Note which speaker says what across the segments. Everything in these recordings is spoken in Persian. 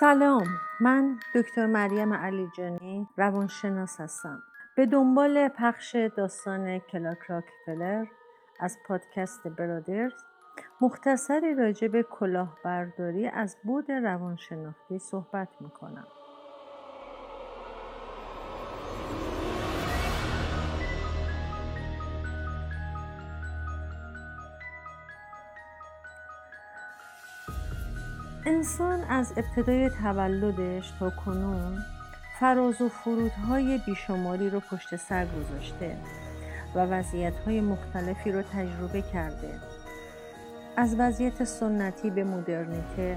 Speaker 1: سلام من دکتر مریم علیجانی روانشناس هستم. به دنبال پخش داستان کلاک راکفلر از پادکست برادرز مختصری راجع به کلاهبرداری از بود روانشناختی صحبت می‌کنم. انسان از ابتدای تولدش تا کنون فراز و فرودهای بیشماری رو پشت سر گذاشته و وضعیتهای مختلفی رو تجربه کرده. از وضعیت سنتی به مدرنیته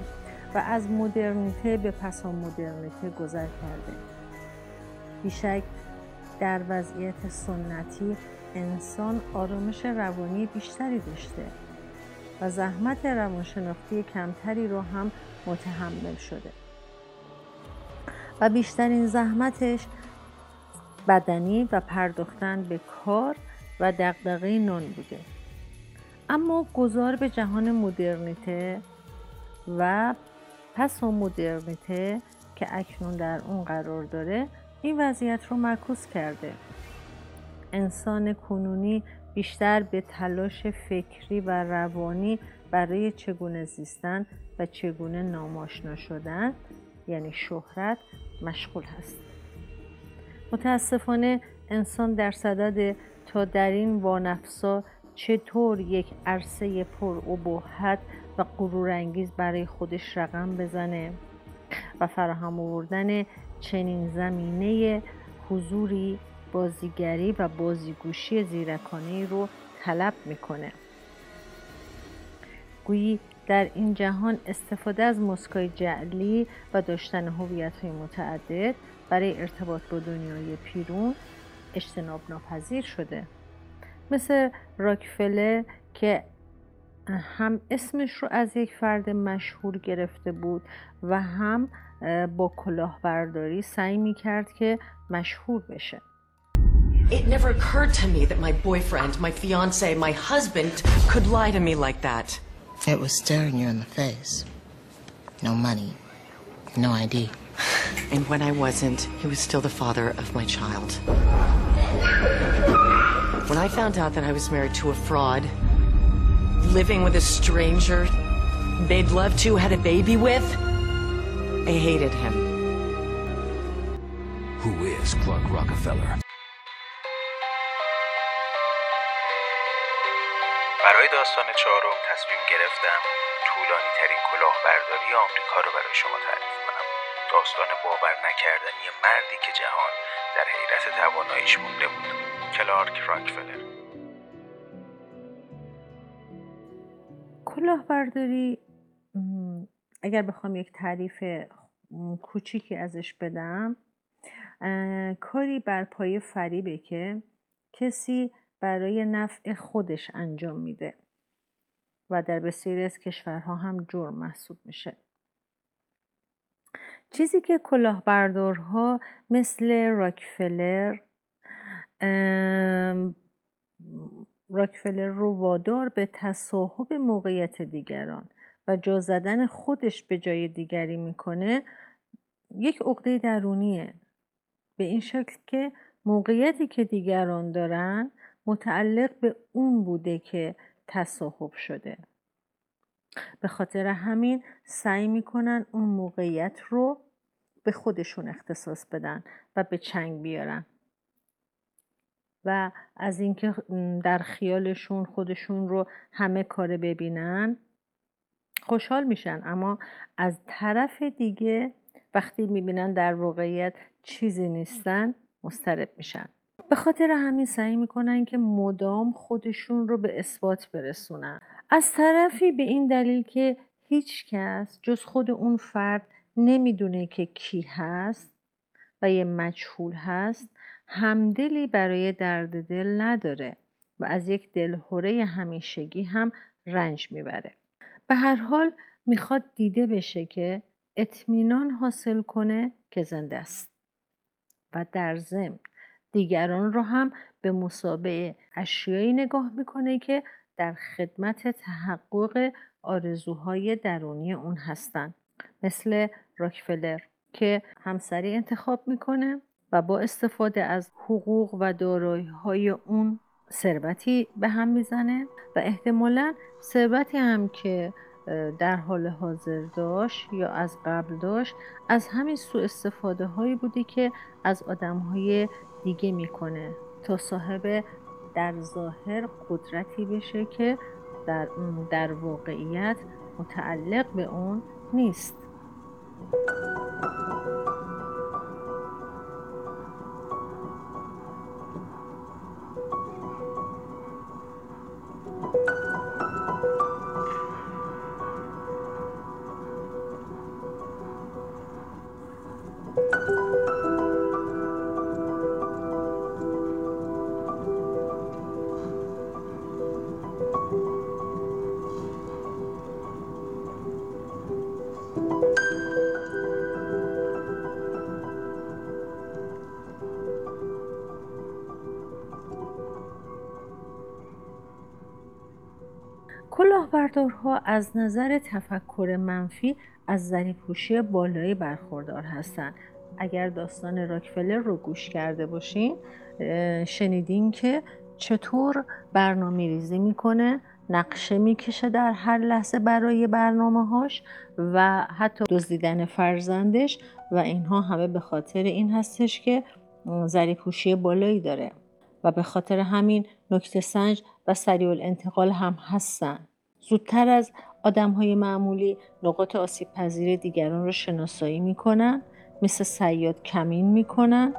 Speaker 1: و از مدرنیته به پسا مدرنیته گذر کرده. بیشک در وضعیت سنتی انسان آرامش روانی بیشتری داشته. زحمت روانشناختی کمتری رو هم متحمل شده. و بیشترین زحمتش بدنی و پرداختن به کار و دقدقه نان بوده. اما گذار به جهان مدرنیته و پس و مدرنیته که اکنون در اون قرار داره این وضعیت رو معکوس کرده. انسان کنونی بیشتر به تلاش فکری و روانی برای چگونه زیستن و چگونه ناماشنا شدن یعنی شهرت مشغول هست. متاسفانه انسان در صدد تا در این وانفسا چطور یک عرصه پر ابهت و غرورانگیز برای خودش رقم بزنه و فراهم آوردن چنین زمینه حضوری بازیگری و بازیگوشی زیرکانه رو طلب می‌کنه. گویی در این جهان استفاده از مسکای جعلی و داشتن هویت های متعدد برای ارتباط با دنیای پیرون اجتناب ناپذیر شده. مثل راکفله که هم اسمش رو از یک فرد مشهور گرفته بود و هم با کلاهبرداری سعی می کرد که مشهور بشه.
Speaker 2: It never occurred to me that my boyfriend, my fiance, my husband could lie to me like that.
Speaker 3: It was staring you in the face. No money, no ID.
Speaker 2: And when I wasn't, he was still the father of my child. When I found out that I was married to a fraud, living with a stranger they'd love to had a baby with, I hated him.
Speaker 4: Who is Clark Rockefeller?
Speaker 5: برای داستان چهارم تصمیم گرفتم طولانی ترین کلاهبرداری آمریکا رو برای شما تعریف کنم. داستان باور نکردنی مردی که جهان در حیرت تواناییش مونده بود. کلارک راکفلر.
Speaker 1: کلاهبرداری اگر بخوام یک تعریف کوچیکی ازش بدم کاری بر پای فریبه که کسی برای نفع خودش انجام میده و در بسیاری از کشورها هم جرم محسوب میشه. چیزی که کلاهبردارها مثل راکفلر راکفلر رو وادار به تصاحب موقعیت دیگران و جا زدن خودش به جای دیگری می‌کنه یک عقده درونیه. به این شکل که موقعیتی که دیگران دارن متعلق به اون بوده که تصاحب شده. به خاطر همین سعی می‌کنن اون موقعیت رو به خودشون اختصاص بدن و به چنگ بیارن. و از اینکه در خیالشون خودشون رو همه کاره ببینن خوشحال میشن. اما از طرف دیگه وقتی می‌بینن در واقعیت چیزی نیستن مسترب میشن. به خاطر همین سعی می‌کنن که مدام خودشون رو به اثبات برسونن. از طرفی به این دلیل که هیچ کس جز خود اون فرد نمی‌دونه که کی هست و یه مجهول هست همدلی برای درد دل نداره و از یک دلهوره همیشگی هم رنج می‌بره. به هر حال می‌خواد دیده بشه که اطمینان حاصل کنه که زنده است و در ضمن دیگران رو هم به مسابعه اشیایی نگاه می‌کنه که در خدمت تحقق آرزوهای درونی اون هستن. مثل راکفلر که همسری انتخاب می‌کنه و با استفاده از حقوق و دارایی های اون ثروتی به هم می‌زنه و احتمالا ثروتی هم که در حال حاضر داشت یا از قبل داشت از همین سوء استفاده هایی بوده که از آدم های دیگه می‌کنه تا صاحب در ظاهر قدرتی بشه که در, در واقعیت متعلق به اون نیست. کلاهبردارها از نظر تفکر منفی از زریپوشی بالایی برخوردار هستند. اگر داستان راکفلر رو گوش کرده باشین شنیدین که چطور برنامه ریزی می‌کنه نقشه می‌کشه در هر لحظه برای برنامه هاش و حتی دزدیدن فرزندش و اینها همه به خاطر این هستش که زریپوشی بالایی داره. و به خاطر همین نکته سنج و سریع الانتقال هم هستن. زودتر از آدم های معمولی نقاط آسیب پذیر دیگران را شناسایی می‌کنن مثل سیاد کمین می‌کنن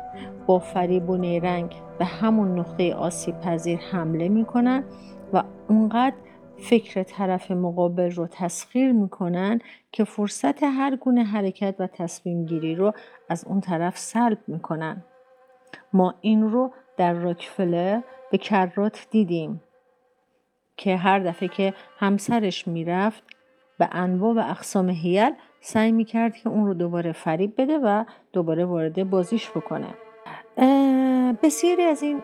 Speaker 1: با فریب و نیرنگ به همون نقطه آسیب پذیر حمله می‌کنن و اونقدر فکر طرف مقابل رو تسخیر می‌کنن که فرصت هر گونه حرکت و تصمیم گیری رو از اون طرف سلب می‌کنن. ما این رو در راکفلر به کرات دیدیم. که هر دفعه که همسرش می‌رفت به انواع و اقسام هیل سعی می‌کرد که اون رو دوباره فریب بده و دوباره وارد بازیش بکنه. بسیاری از این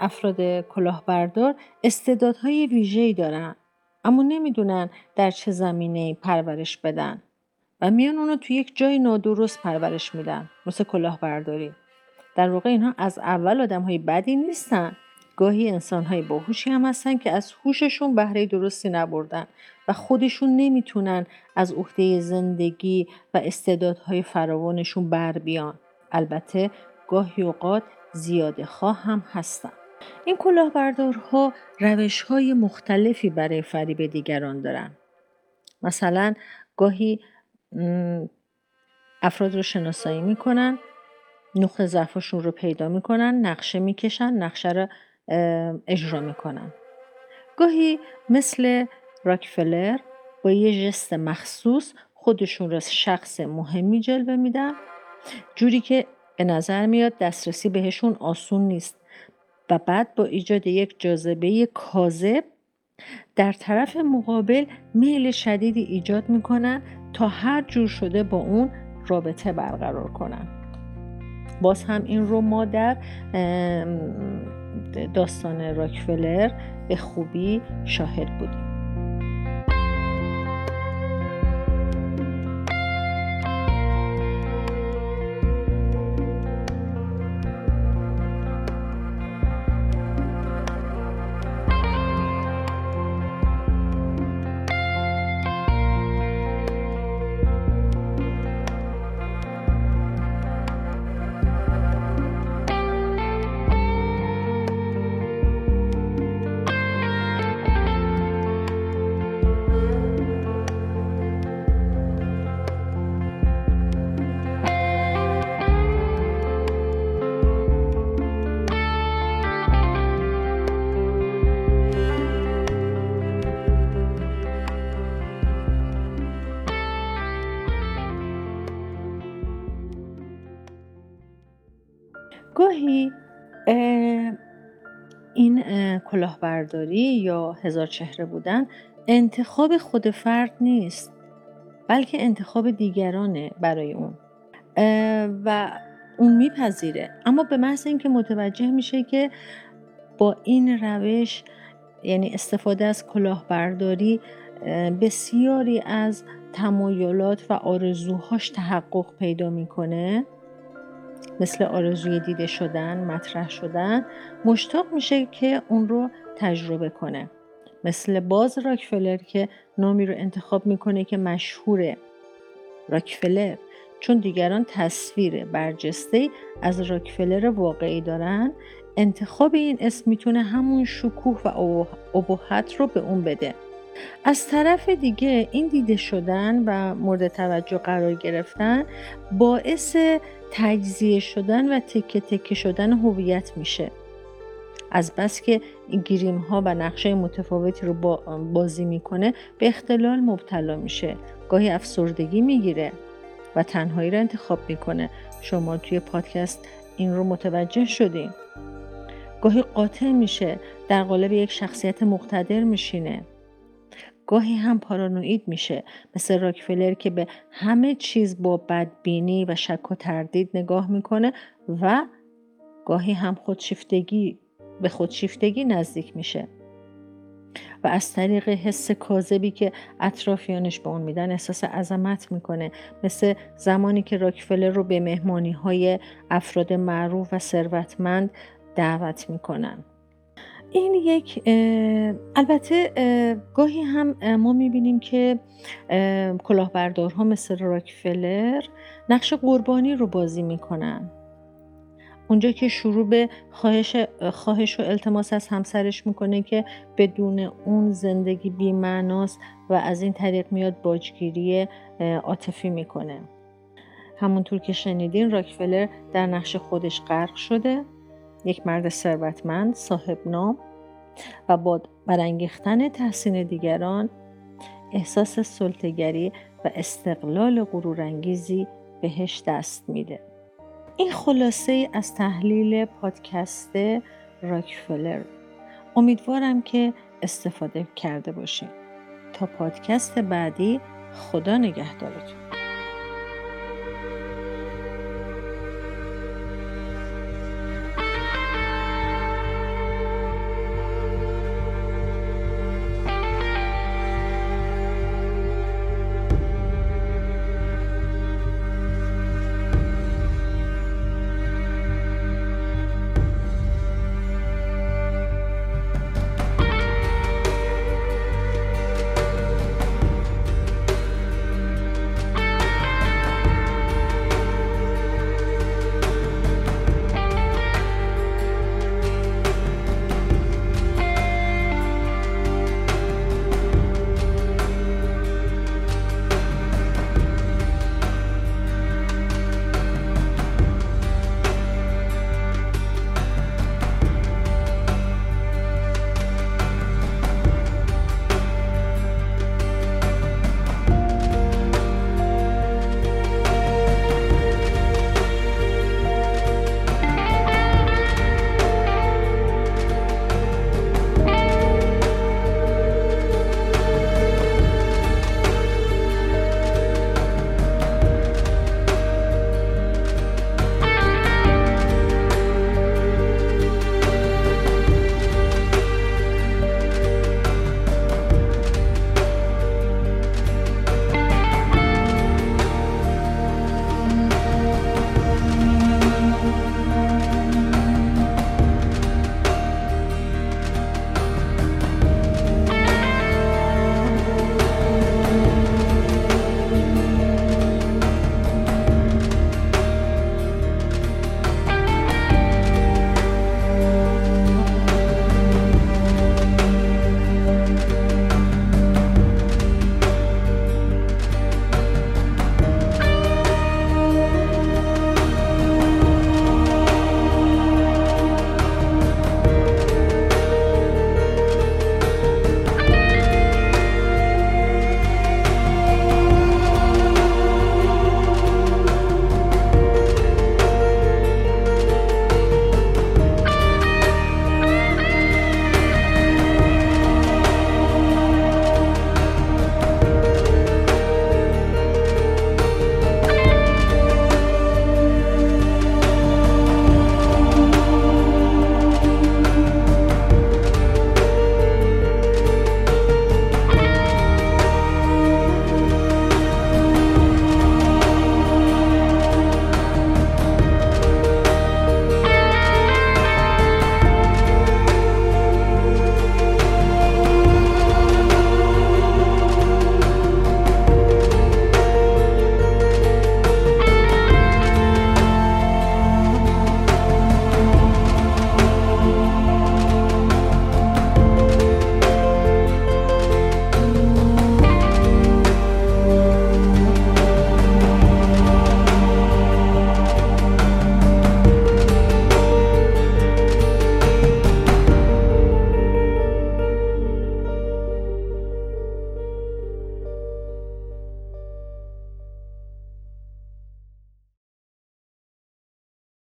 Speaker 1: افراد کلاهبردار استعدادهای ویژه‌ای دارن اما نمی‌دونن در چه زمینه پرورش بدن و میان اونو تو یک جای نادرست پرورش میدن مثل کلاهبرداری. در واقع اینها از اول آدم های بدی نیستن. گاهی انسان های باهوشی هم هستن که از هوششون بهره درستی نبردن و خودشون نمی‌تونن از عهده زندگی و استعدادهای فراوانشون بر بیان. البته گاهی اوقات زیاده خواه هم هستن. این کلاهبردارها روش های مختلفی برای فریب دیگران دارن. مثلا گاهی افراد رو شناسایی می‌کنن نقطه ضعفشون رو پیدا می‌کنن نقشه می‌کشن نقشه رو اجرا می‌کنن گاهی مثل راکفلر با یه جست مخصوص خودشون رو شخص مهمی جلوه میدن. جوری که به نظر میاد دسترسی بهشون آسون نیست و بعد با ایجاد یک جاذبه کاذب در طرف مقابل میل شدیدی ایجاد می‌کنن تا هر جور شده با اون رابطه برقرار کنن. باز هم این رو ما در داستان راکفلر به خوبی شاهد بودیم. کلاهبرداری یا هزار چهره بودن انتخاب خود فرد نیست بلکه انتخاب دیگرانه برای اون. و اون میپذیره. اما به محض اینکه متوجه میشه که با این روش یعنی استفاده از کلاهبرداری بسیاری از تمایلات و آرزوهاش تحقق پیدا می‌کنه مثل آرزوی دیده شدن، مطرح شدن مشتاق میشه که اون رو تجربه کنه. مثل باز راکفلر که نامی رو انتخاب می‌کنه که مشهوره. راکفلر چون دیگران تصویر برجسته از راکفلر واقعی دارن انتخاب این اسم می‌تونه همون شکوه و ابهت رو به اون بده. از طرف دیگه این دیده شدن و مورد توجه قرار گرفتن باعث تجزیه شدن و تکه تکه شدن هویت میشه. از بس که گریم ها و نقشه متفاوتی رو بازی می‌کنه به اختلال مبتلا میشه. گاهی افسردگی می‌گیره و تنهایی رو انتخاب می‌کنه. شما توی پادکست این رو متوجه شدین. گاهی قاطع میشه در قالب یک شخصیت مقتدر میشینه. گاهی هم پارانوید میشه. مثل راکفلر که به همه چیز با بدبینی و شک و تردید نگاه می‌کنه و گاهی هم خودشیفتگی به خودشیفتگی نزدیک میشه. و از طریق حس کاذبی که اطرافیانش به اون میدن احساس عظمت می‌کنه. مثل زمانی که راکفلر رو به مهمانی های افراد معروف و ثروتمند دعوت می‌کنن. این یک البته گاهی هم ما می‌بینیم که کلاهبردارها مثل راکفلر نقش قربانی رو بازی می‌کنن. اونجا که شروع به خواهش, خواهش و التماس از همسرش می‌کنه که بدون اون زندگی بیمعناست و از این طریق میاد باجگیری عاطفی می‌کنه. همونطور که شنیدین راکفلر در نقش خودش غرق شده. یک مرد ثروتمند صاحب نام و با برانگیختن تحسین دیگران احساس سلطگری و استقلال غرورانگیزی بهش دست میده. این خلاصه از تحلیل پادکست راکفلر. امیدوارم که استفاده کرده باشید تا پادکست بعدی خدا نگهدارتون.